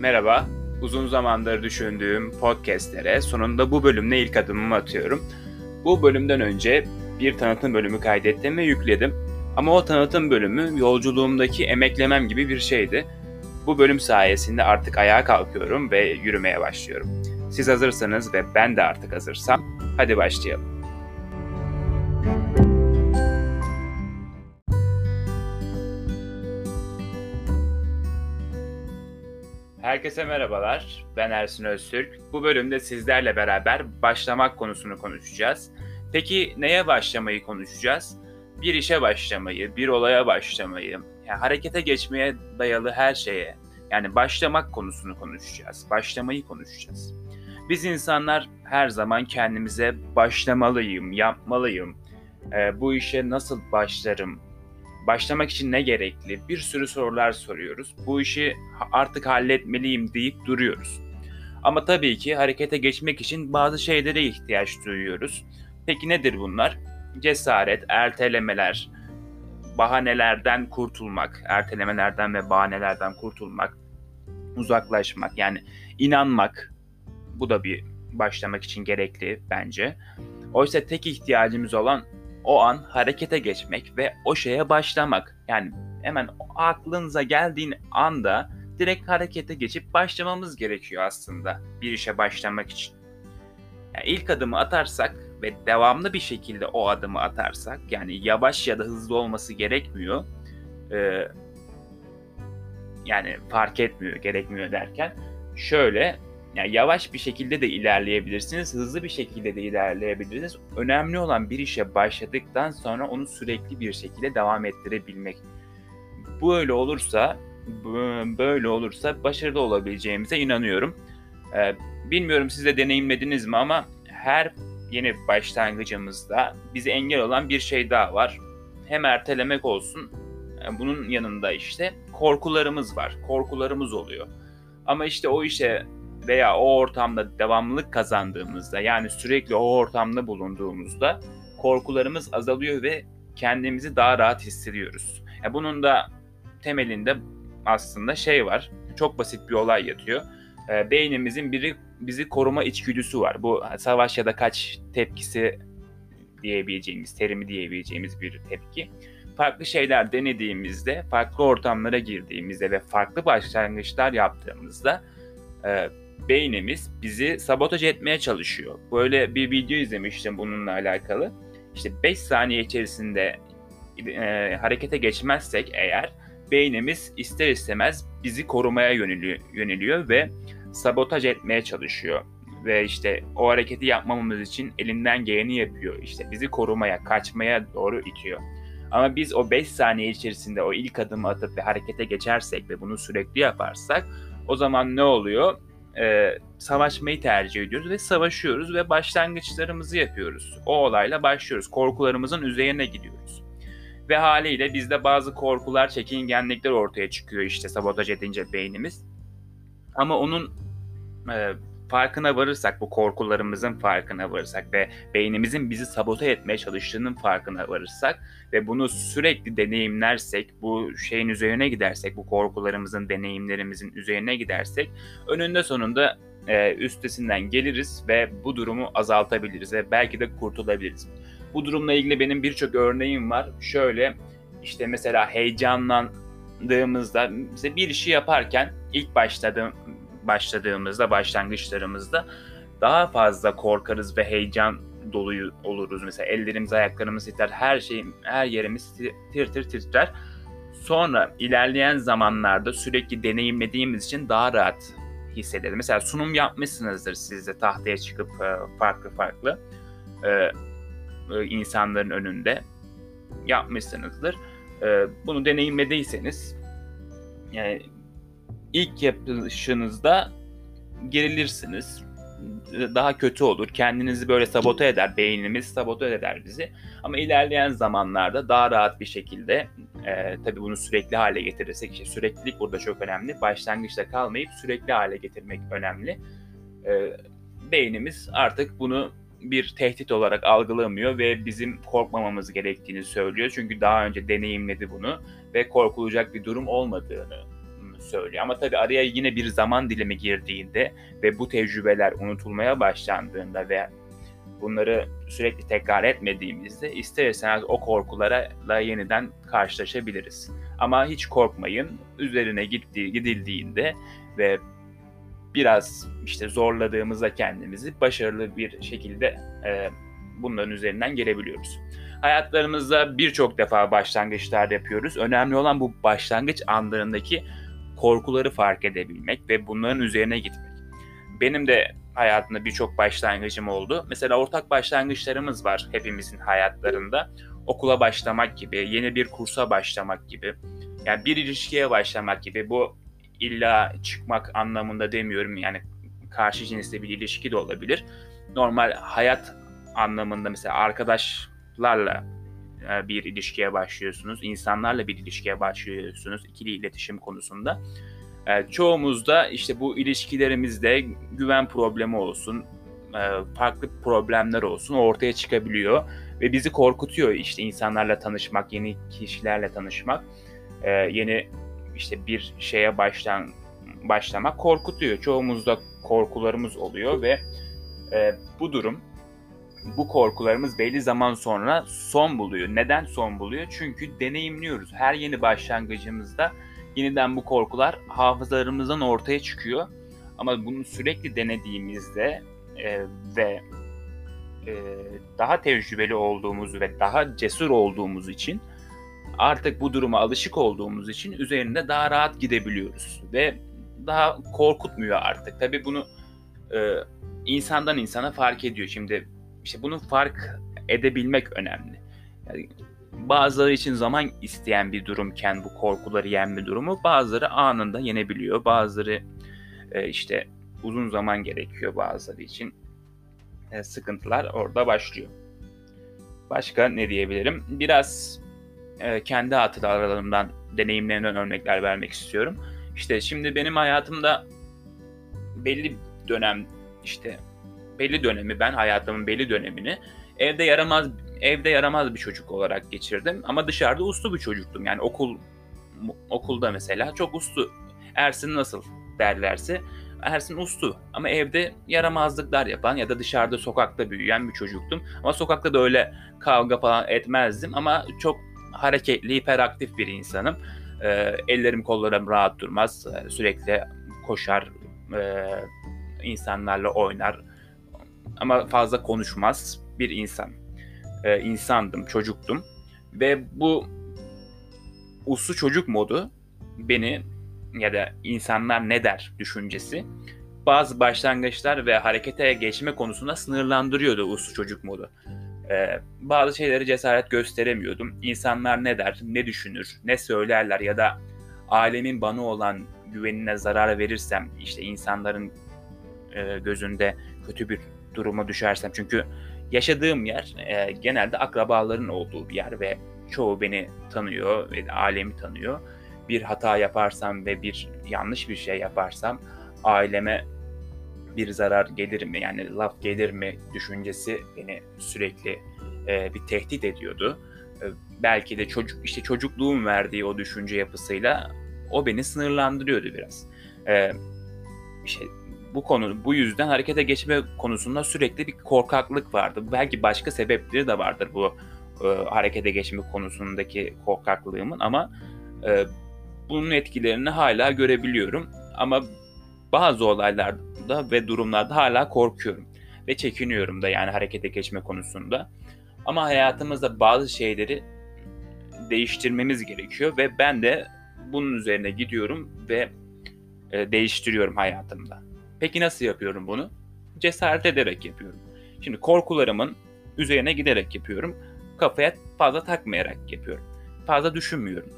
Merhaba, uzun zamandır düşündüğüm podcastlere sonunda bu bölümle ilk adımımı atıyorum. Bu bölümden önce bir tanıtım bölümü kaydettim ve yükledim. Ama o tanıtım bölümü yolculuğumdaki emeklemem gibi bir şeydi. Bu bölüm sayesinde artık ayağa kalkıyorum ve yürümeye başlıyorum. Siz hazırsanız ve ben de artık hazırsam hadi başlayalım. Herkese merhabalar. Ben Ersin Öztürk. Bu bölümde sizlerle beraber başlamak konusunu konuşacağız. Peki neye başlamayı konuşacağız? Bir işe başlamayı, bir olaya başlamayı, yani harekete geçmeye dayalı her şeye, yani başlamak konusunu konuşacağız. Başlamayı konuşacağız. Biz insanlar her zaman kendimize başlamalıyım, yapmalıyım, e, bu işe nasıl başlarım, başlamak için ne gerekli? Bir sürü sorular soruyoruz. Bu işi artık halletmeliyim deyip duruyoruz. Ama tabii ki harekete geçmek için bazı şeylere ihtiyaç duyuyoruz. Peki nedir bunlar? Cesaret, ertelemeler, bahanelerden kurtulmak, ertelemelerden ve bahanelerden kurtulmak, uzaklaşmak yani inanmak. Bu da bir başlamak için gerekli bence. Oysa tek ihtiyacımız olan o an harekete geçmek ve o şeye başlamak. Yani hemen aklınıza geldiğin anda direkt harekete geçip başlamamız gerekiyor aslında bir işe başlamak için. Yani ilk adımı atarsak ve devamlı bir şekilde o adımı atarsak yani yavaş ya da hızlı olması gerekmiyor. Ee, yani fark etmiyor, gerekmiyor derken şöyle yani yavaş bir şekilde de ilerleyebilirsiniz, hızlı bir şekilde de ilerleyebilirsiniz. Önemli olan bir işe başladıktan sonra onu sürekli bir şekilde devam ettirebilmek. Bu öyle olursa, böyle olursa başarılı olabileceğimize inanıyorum. Ee, bilmiyorum siz de deneyimlediniz mi ama her yeni başlangıcımızda bizi engel olan bir şey daha var. Hem ertelemek olsun, e, bunun yanında işte korkularımız var. Korkularımız oluyor. Ama işte o işe veya o ortamda devamlılık kazandığımızda yani sürekli o ortamda bulunduğumuzda korkularımız azalıyor ve kendimizi daha rahat hissediyoruz. Yani bunun da temelinde aslında şey var. Çok basit bir olay yatıyor. E, beynimizin biri bizi koruma içgüdüsü var. Bu savaş ya da kaç tepkisi diyebileceğimiz, terimi diyebileceğimiz bir tepki. Farklı şeyler denediğimizde, farklı ortamlara girdiğimizde ve farklı başlangıçlar yaptığımızda e, beynimiz bizi sabotaj etmeye çalışıyor. Böyle bir video izlemiştim bununla alakalı. İşte 5 saniye içerisinde e, harekete geçmezsek eğer beynimiz ister istemez bizi korumaya yöneliyor, ve sabotaj etmeye çalışıyor. Ve işte o hareketi yapmamamız için elinden geleni yapıyor. İşte bizi korumaya, kaçmaya doğru itiyor. Ama biz o 5 saniye içerisinde o ilk adımı atıp ve harekete geçersek ve bunu sürekli yaparsak o zaman ne oluyor? E, savaşmayı tercih ediyoruz ve savaşıyoruz ve başlangıçlarımızı yapıyoruz. O olayla başlıyoruz. Korkularımızın üzerine gidiyoruz. Ve haliyle bizde bazı korkular, çekingenlikler ortaya çıkıyor işte sabotaj edince beynimiz. Ama onun e, farkına varırsak, bu korkularımızın farkına varırsak ve beynimizin bizi sabote etmeye çalıştığının farkına varırsak ve bunu sürekli deneyimlersek, bu şeyin üzerine gidersek, bu korkularımızın, deneyimlerimizin üzerine gidersek önünde sonunda e, üstesinden geliriz ve bu durumu azaltabiliriz ve belki de kurtulabiliriz. Bu durumla ilgili benim birçok örneğim var. Şöyle işte mesela heyecanlandığımızda mesela bir işi yaparken ilk başladığım başladığımızda, başlangıçlarımızda daha fazla korkarız ve heyecan dolu oluruz. Mesela ellerimiz, ayaklarımız titrer, her şey, her yerimiz tir tir titrer. Sonra ilerleyen zamanlarda sürekli deneyimlediğimiz için daha rahat hissederiz. Mesela sunum yapmışsınızdır siz de tahtaya çıkıp e, farklı farklı e, e, insanların önünde yapmışsınızdır. Bunu deneyimlediyseniz yani ilk yapışınızda gerilirsiniz. Daha kötü olur. Kendinizi böyle sabote eder. Beynimiz sabote eder bizi. Ama ilerleyen zamanlarda daha rahat bir şekilde e, tabii bunu sürekli hale getirirsek işte süreklilik burada çok önemli. Başlangıçta kalmayıp sürekli hale getirmek önemli. E, beynimiz artık bunu bir tehdit olarak algılamıyor ve bizim korkmamamız gerektiğini söylüyor. Çünkü daha önce deneyimledi bunu ve korkulacak bir durum olmadığını söylüyor. Ama tabii araya yine bir zaman dilimi girdiğinde ve bu tecrübeler unutulmaya başlandığında ve bunları sürekli tekrar etmediğimizde ister istemez o korkulara yeniden karşılaşabiliriz. Ama hiç korkmayın. Üzerine gitti, gidildiğinde ve biraz işte zorladığımızda kendimizi başarılı bir şekilde e, bunların üzerinden gelebiliyoruz. Hayatlarımızda birçok defa başlangıçlar yapıyoruz. Önemli olan bu başlangıç anlarındaki korkuları fark edebilmek ve bunların üzerine gitmek. Benim de hayatımda birçok başlangıcım oldu. Mesela ortak başlangıçlarımız var hepimizin hayatlarında. Okula başlamak gibi, yeni bir kursa başlamak gibi. Yani bir ilişkiye başlamak gibi. Bu illa çıkmak anlamında demiyorum. Yani karşı cinsle bir ilişki de olabilir. Normal hayat anlamında mesela arkadaşlarla e, bir ilişkiye başlıyorsunuz. insanlarla bir ilişkiye başlıyorsunuz ikili iletişim konusunda. E, çoğumuzda işte bu ilişkilerimizde güven problemi olsun, e, farklı problemler olsun ortaya çıkabiliyor ve bizi korkutuyor işte insanlarla tanışmak, yeni kişilerle tanışmak, yeni işte bir şeye başlan başlamak korkutuyor. Çoğumuzda korkularımız oluyor ve bu durum bu korkularımız belli zaman sonra son buluyor. Neden son buluyor? Çünkü deneyimliyoruz. Her yeni başlangıcımızda yeniden bu korkular hafızalarımızdan ortaya çıkıyor. Ama bunu sürekli denediğimizde e, ve e, daha tecrübeli olduğumuz ve daha cesur olduğumuz için artık bu duruma alışık olduğumuz için üzerinde daha rahat gidebiliyoruz ve daha korkutmuyor artık. Tabii bunu e, insandan insana fark ediyor. Şimdi işte bunu fark edebilmek önemli. Yani bazıları için zaman isteyen bir durumken bu korkuları yenme durumu bazıları anında yenebiliyor. Bazıları e, işte uzun zaman gerekiyor bazıları için. E, sıkıntılar orada başlıyor. Başka ne diyebilirim? Biraz e, kendi hatıralarımdan, deneyimlerimden örnekler vermek istiyorum. İşte şimdi benim hayatımda belli dönem işte belli dönemi ben hayatımın belli dönemini evde yaramaz evde yaramaz bir çocuk olarak geçirdim ama dışarıda uslu bir çocuktum. Yani okul okulda mesela çok uslu. Ersin nasıl derlerse Ersin uslu ama evde yaramazlıklar yapan ya da dışarıda sokakta büyüyen bir çocuktum. Ama sokakta da öyle kavga falan etmezdim ama çok hareketli, hiperaktif bir insanım. E, ellerim kollarım rahat durmaz. Sürekli koşar, e, insanlarla oynar, ama fazla konuşmaz bir insan. Ee, insandım, çocuktum. Ve bu uslu çocuk modu beni ya da insanlar ne der düşüncesi bazı başlangıçlar ve harekete geçme konusunda sınırlandırıyordu uslu çocuk modu. Ee, bazı şeyleri cesaret gösteremiyordum. İnsanlar ne der, ne düşünür, ne söylerler ya da ailemin bana olan güvenine zarar verirsem işte insanların e, gözünde kötü bir duruma düşersem çünkü yaşadığım yer e, genelde akrabaların olduğu bir yer ve çoğu beni tanıyor ve ailemi tanıyor. Bir hata yaparsam ve bir yanlış bir şey yaparsam aileme bir zarar gelir mi yani laf gelir mi düşüncesi beni sürekli e, bir tehdit ediyordu. E, belki de çocuk işte çocukluğum verdiği o düşünce yapısıyla o beni sınırlandırıyordu biraz. E, işte bu konu bu yüzden harekete geçme konusunda sürekli bir korkaklık vardı. Belki başka sebepleri de vardır bu e, harekete geçme konusundaki korkaklığımın ama e, bunun etkilerini hala görebiliyorum. Ama bazı olaylarda ve durumlarda hala korkuyorum ve çekiniyorum da yani harekete geçme konusunda. Ama hayatımızda bazı şeyleri değiştirmemiz gerekiyor ve ben de bunun üzerine gidiyorum ve e, değiştiriyorum hayatımda. Peki nasıl yapıyorum bunu? Cesaret ederek yapıyorum. Şimdi korkularımın üzerine giderek yapıyorum. Kafaya fazla takmayarak yapıyorum. Fazla düşünmüyorum.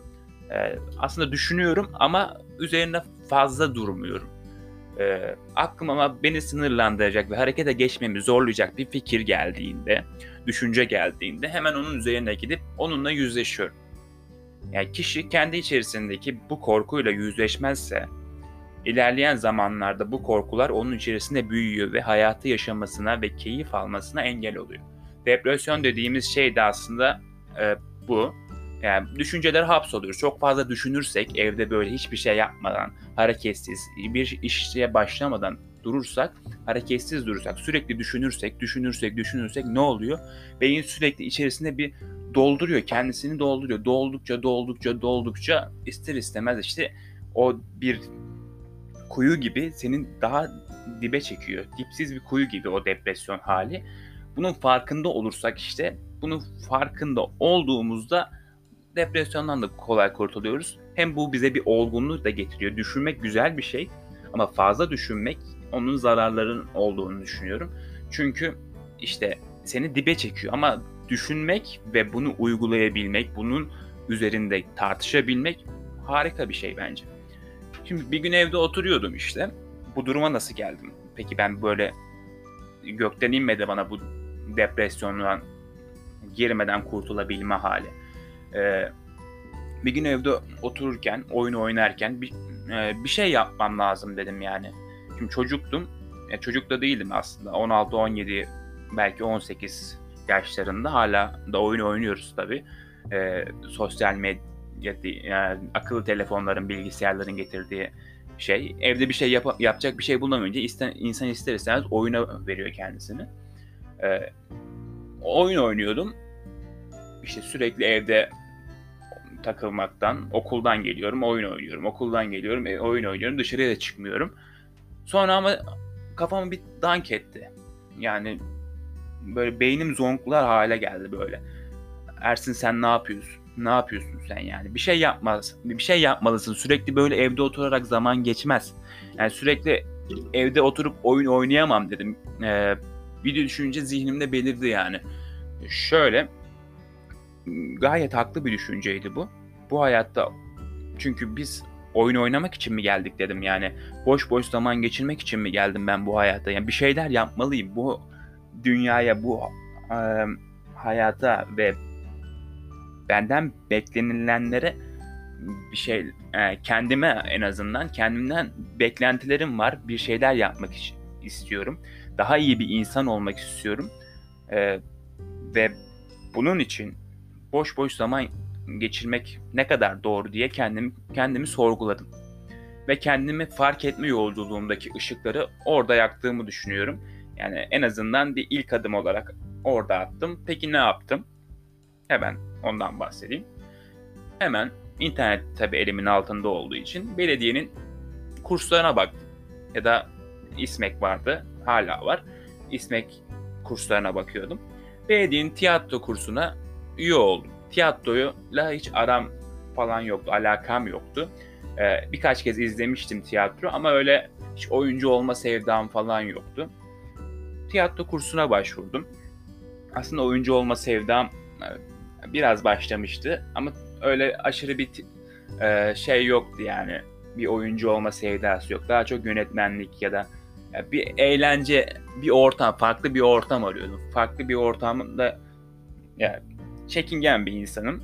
Ee, aslında düşünüyorum ama üzerine fazla durmuyorum. Ee, aklıma beni sınırlandıracak ve harekete geçmemi zorlayacak bir fikir geldiğinde, düşünce geldiğinde hemen onun üzerine gidip onunla yüzleşiyorum. Yani kişi kendi içerisindeki bu korkuyla yüzleşmezse İlerleyen zamanlarda bu korkular onun içerisinde büyüyor ve hayatı yaşamasına ve keyif almasına engel oluyor. Depresyon dediğimiz şey de aslında e, bu. Yani düşünceler hapsoluyoruz. Çok fazla düşünürsek evde böyle hiçbir şey yapmadan, hareketsiz, bir işe başlamadan durursak, hareketsiz durursak, sürekli düşünürsek, düşünürsek, düşünürsek ne oluyor? Beyin sürekli içerisinde bir dolduruyor, kendisini dolduruyor. Doldukça, doldukça, doldukça ister istemez işte o bir kuyu gibi senin daha dibe çekiyor. Dipsiz bir kuyu gibi o depresyon hali. Bunun farkında olursak işte, bunun farkında olduğumuzda depresyondan da kolay kurtuluyoruz. Hem bu bize bir olgunluk da getiriyor. Düşünmek güzel bir şey ama fazla düşünmek onun zararların olduğunu düşünüyorum. Çünkü işte seni dibe çekiyor ama düşünmek ve bunu uygulayabilmek, bunun üzerinde tartışabilmek harika bir şey bence. Şimdi bir gün evde oturuyordum işte. Bu duruma nasıl geldim? Peki ben böyle gökten inmedi bana bu depresyondan girmeden kurtulabilme hali. Ee, bir gün evde otururken, oyun oynarken bir, e, bir şey yapmam lazım dedim yani. Şimdi çocuktum. E, çocuk da değildim aslında. 16, 17, belki 18 yaşlarında hala da oyun oynuyoruz tabii. E, sosyal medya, yani akıllı telefonların, bilgisayarların getirdiği şey. Evde bir şey yap- yapacak bir şey bulamayınca isten, insan ister istemez oyuna veriyor kendisini. E, oyun oynuyordum. İşte sürekli evde takılmaktan, okuldan geliyorum, oyun oynuyorum, okuldan geliyorum, e, oyun oynuyorum, dışarıya da çıkmıyorum. Sonra ama kafamı bir dank etti. Yani böyle beynim zonklar hale geldi böyle. Ersin sen ne yapıyorsun? Ne yapıyorsun sen yani? Bir şey yapmaz, bir şey yapmalısın. Sürekli böyle evde oturarak zaman geçmez. Yani sürekli evde oturup oyun oynayamam dedim. Ee, bir düşünce zihnimde belirdi yani. Şöyle gayet haklı bir düşünceydi bu. Bu hayatta çünkü biz oyun oynamak için mi geldik dedim yani. Boş boş zaman geçirmek için mi geldim ben bu hayata? Yani bir şeyler yapmalıyım. Bu dünyaya, bu e, hayata ve benden beklenilenlere bir şey e, kendime en azından kendimden beklentilerim var. Bir şeyler yapmak istiyorum. Daha iyi bir insan olmak istiyorum. E, ve bunun için boş boş zaman geçirmek ne kadar doğru diye kendimi kendimi sorguladım. Ve kendimi fark etme yolculuğumdaki ışıkları orada yaktığımı düşünüyorum. Yani en azından bir ilk adım olarak orada attım. Peki ne yaptım? Hemen ondan bahsedeyim. Hemen internet tabi elimin altında olduğu için belediyenin kurslarına baktım. Ya da İSMEK vardı, hala var. İSMEK kurslarına bakıyordum. Belediyenin tiyatro kursuna üye oldum tiyatroyla hiç aram falan yoktu, alakam yoktu. Ee, birkaç kez izlemiştim tiyatro ama öyle hiç oyuncu olma sevdam falan yoktu. Tiyatro kursuna başvurdum. Aslında oyuncu olma sevdam biraz başlamıştı ama öyle aşırı bir e, şey yoktu yani. Bir oyuncu olma sevdası yok. Daha çok yönetmenlik ya da bir eğlence, bir ortam, farklı bir ortam arıyordum. Farklı bir ortamda yani çekingen bir insanım.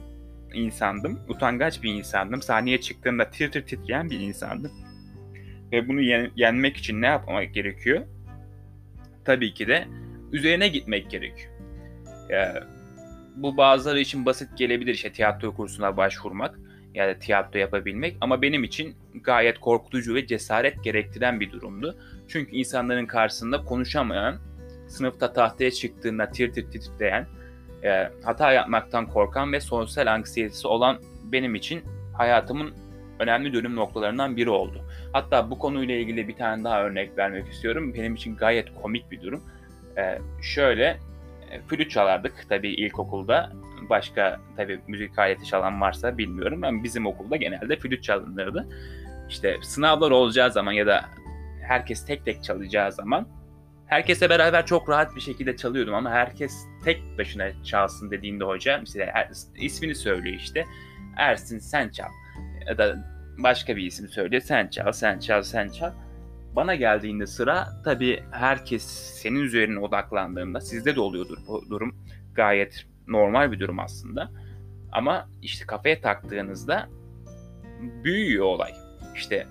insandım. Utangaç bir insandım. Sahneye çıktığımda tir tir titreyen bir insandım. Ve bunu yen- yenmek için ne yapmak gerekiyor? Tabii ki de üzerine gitmek gerekiyor. Yani bu bazıları için basit gelebilir işte tiyatro kursuna başvurmak ya da tiyatro yapabilmek ama benim için gayet korkutucu ve cesaret gerektiren bir durumdu. Çünkü insanların karşısında konuşamayan, sınıfta tahtaya çıktığında tir tir titreyen, e, hata yapmaktan korkan ve sosyal anksiyetesi olan benim için hayatımın önemli dönüm noktalarından biri oldu. Hatta bu konuyla ilgili bir tane daha örnek vermek istiyorum. Benim için gayet komik bir durum. E, şöyle flüt çalardık tabii ilkokulda. Başka tabii müzik aleti çalan varsa bilmiyorum. ama bizim okulda genelde flüt çalınırdı. İşte sınavlar olacağı zaman ya da herkes tek tek çalacağı zaman herkese beraber çok rahat bir şekilde çalıyordum ama herkes tek başına çalsın dediğinde hoca mesela ismini söylüyor işte. Ersin sen çal ya da başka bir isim söylüyor sen çal sen çal sen çal. Bana geldiğinde sıra tabii herkes senin üzerine odaklandığında sizde de oluyordur bu durum. Gayet normal bir durum aslında. Ama işte kafaya taktığınızda büyüyor olay. İşte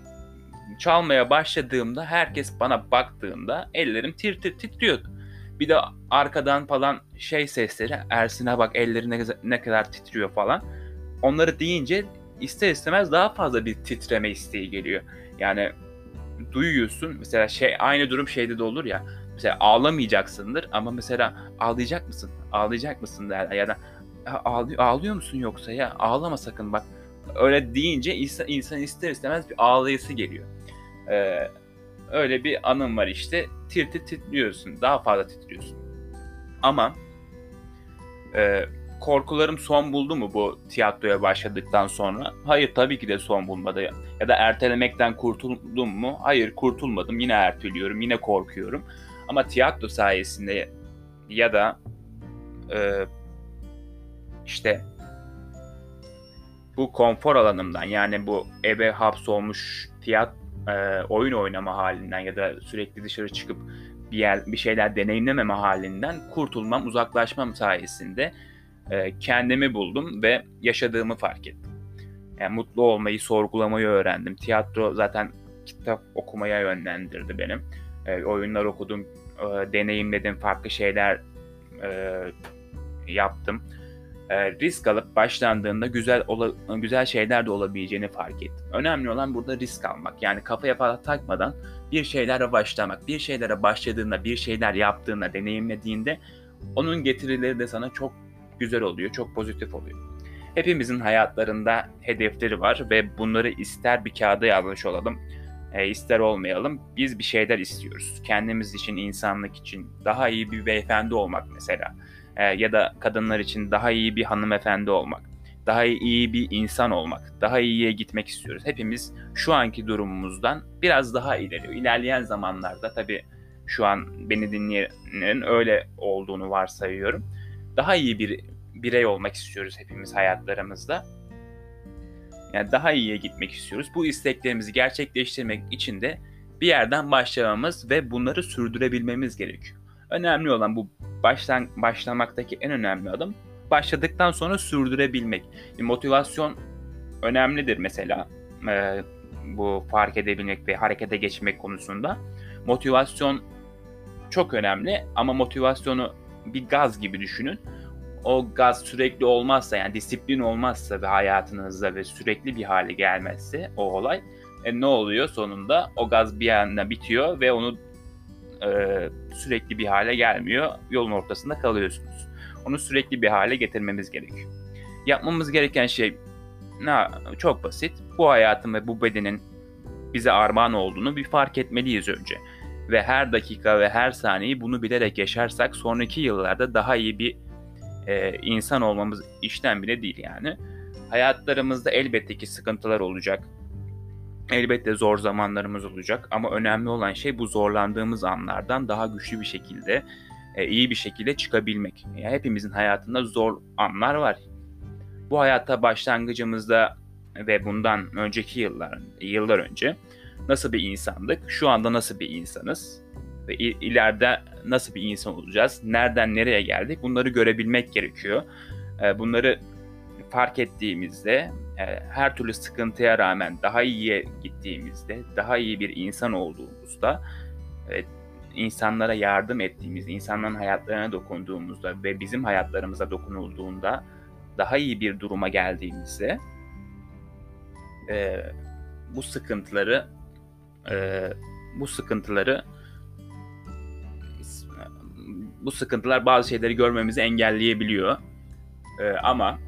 çalmaya başladığımda herkes bana baktığında ellerim tir tir titriyordu. Bir de arkadan falan şey sesleri Ersin'e bak elleri ne, ne kadar titriyor falan. onları deyince ister istemez daha fazla bir titreme isteği geliyor. Yani duyuyorsun mesela şey aynı durum şeyde de olur ya mesela ağlamayacaksındır ama mesela ağlayacak mısın? Ağlayacak mısın der ya da ağlıyor, musun yoksa ya ağlama sakın bak öyle deyince insan, insan ister istemez bir ağlayısı geliyor. Ee, öyle bir anım var işte tir tir titriyorsun daha fazla titriyorsun. Ama e, korkularım son buldu mu bu tiyatroya başladıktan sonra? Hayır tabii ki de son bulmadı. Ya da ertelemekten kurtuldum mu? Hayır kurtulmadım. Yine erteliyorum, yine korkuyorum. Ama tiyatro sayesinde ya da e, işte bu konfor alanımdan yani bu eve hapsolmuş tiyat e, oyun oynama halinden ya da sürekli dışarı çıkıp bir yer bir şeyler deneyimlememe halinden kurtulmam, uzaklaşmam sayesinde e, kendimi buldum ve yaşadığımı fark ettim. Yani mutlu olmayı, sorgulamayı öğrendim. Tiyatro zaten kitap okumaya yönlendirdi benim. E, oyunlar okudum, e, deneyimledim, farklı şeyler e, yaptım. E, risk alıp başlandığında güzel ola, güzel şeyler de olabileceğini fark ettim. Önemli olan burada risk almak. Yani kafaya falan takmadan bir şeylere başlamak. Bir şeylere başladığında, bir şeyler yaptığında, deneyimlediğinde onun getirileri de sana çok güzel oluyor, çok pozitif oluyor. Hepimizin hayatlarında hedefleri var ve bunları ister bir kağıda yazmış olalım, e, ister olmayalım. Biz bir şeyler istiyoruz. Kendimiz için, insanlık için daha iyi bir beyefendi olmak mesela. E, ya da kadınlar için daha iyi bir hanımefendi olmak. Daha iyi bir insan olmak. Daha iyiye gitmek istiyoruz. Hepimiz şu anki durumumuzdan biraz daha ileri. İlerleyen zamanlarda tabii şu an beni dinleyenin öyle olduğunu varsayıyorum daha iyi bir birey olmak istiyoruz hepimiz hayatlarımızda. Yani daha iyiye gitmek istiyoruz. Bu isteklerimizi gerçekleştirmek için de bir yerden başlamamız ve bunları sürdürebilmemiz gerekiyor. Önemli olan bu baştan başlamaktaki en önemli adım başladıktan sonra sürdürebilmek. Motivasyon önemlidir mesela e, bu fark edebilmek ve harekete geçmek konusunda. Motivasyon çok önemli ama motivasyonu bir gaz gibi düşünün. O gaz sürekli olmazsa yani disiplin olmazsa ve hayatınızda ve sürekli bir hale gelmezse o olay e, ne oluyor sonunda? O gaz bir anda bitiyor ve onu e, sürekli bir hale gelmiyor. Yolun ortasında kalıyorsunuz. Onu sürekli bir hale getirmemiz gerekiyor. Yapmamız gereken şey ne çok basit. Bu hayatın ve bu bedenin bize armağan olduğunu bir fark etmeliyiz önce ve her dakika ve her saniyeyi bunu bilerek yaşarsak sonraki yıllarda daha iyi bir e, insan olmamız işten bile değil yani. Hayatlarımızda elbette ki sıkıntılar olacak. Elbette zor zamanlarımız olacak ama önemli olan şey bu zorlandığımız anlardan daha güçlü bir şekilde, e, iyi bir şekilde çıkabilmek. Yani hepimizin hayatında zor anlar var. Bu hayatta başlangıcımızda ve bundan önceki yıllar yıllar önce nasıl bir insandık, şu anda nasıl bir insanız ve ileride nasıl bir insan olacağız, nereden nereye geldik bunları görebilmek gerekiyor. Bunları fark ettiğimizde her türlü sıkıntıya rağmen daha iyiye gittiğimizde, daha iyi bir insan olduğumuzda, insanlara yardım ettiğimiz, insanların hayatlarına dokunduğumuzda ve bizim hayatlarımıza dokunulduğunda daha iyi bir duruma geldiğimizde bu sıkıntıları e, bu sıkıntıları bu sıkıntılar bazı şeyleri görmemizi engelleyebiliyor. E, ama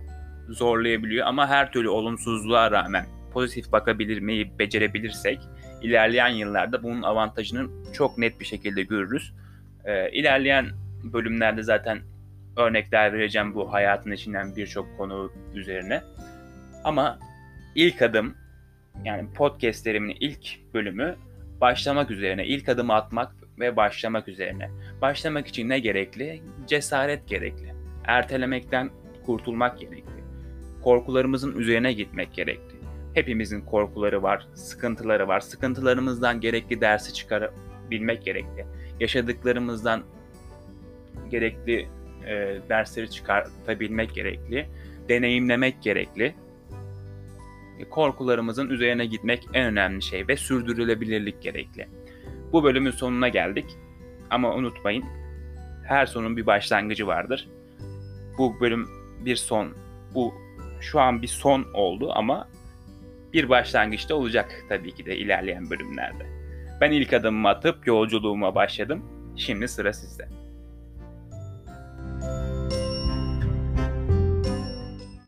zorlayabiliyor ama her türlü olumsuzluğa rağmen pozitif bakabilir mi, becerebilirsek ilerleyen yıllarda bunun avantajını çok net bir şekilde görürüz. E, ilerleyen bölümlerde zaten örnekler vereceğim bu hayatın içinden birçok konu üzerine. Ama ilk adım yani podcastlerimin ilk bölümü başlamak üzerine, ilk adımı atmak ve başlamak üzerine. Başlamak için ne gerekli? Cesaret gerekli. Ertelemekten kurtulmak gerekli. Korkularımızın üzerine gitmek gerekli. Hepimizin korkuları var, sıkıntıları var. Sıkıntılarımızdan gerekli dersi çıkarabilmek gerekli. Yaşadıklarımızdan gerekli e, dersleri çıkartabilmek gerekli. Deneyimlemek gerekli korkularımızın üzerine gitmek en önemli şey ve sürdürülebilirlik gerekli. Bu bölümün sonuna geldik. Ama unutmayın her sonun bir başlangıcı vardır. Bu bölüm bir son, bu şu an bir son oldu ama bir başlangıçta olacak tabii ki de ilerleyen bölümlerde. Ben ilk adımımı atıp yolculuğuma başladım. Şimdi sıra sizde.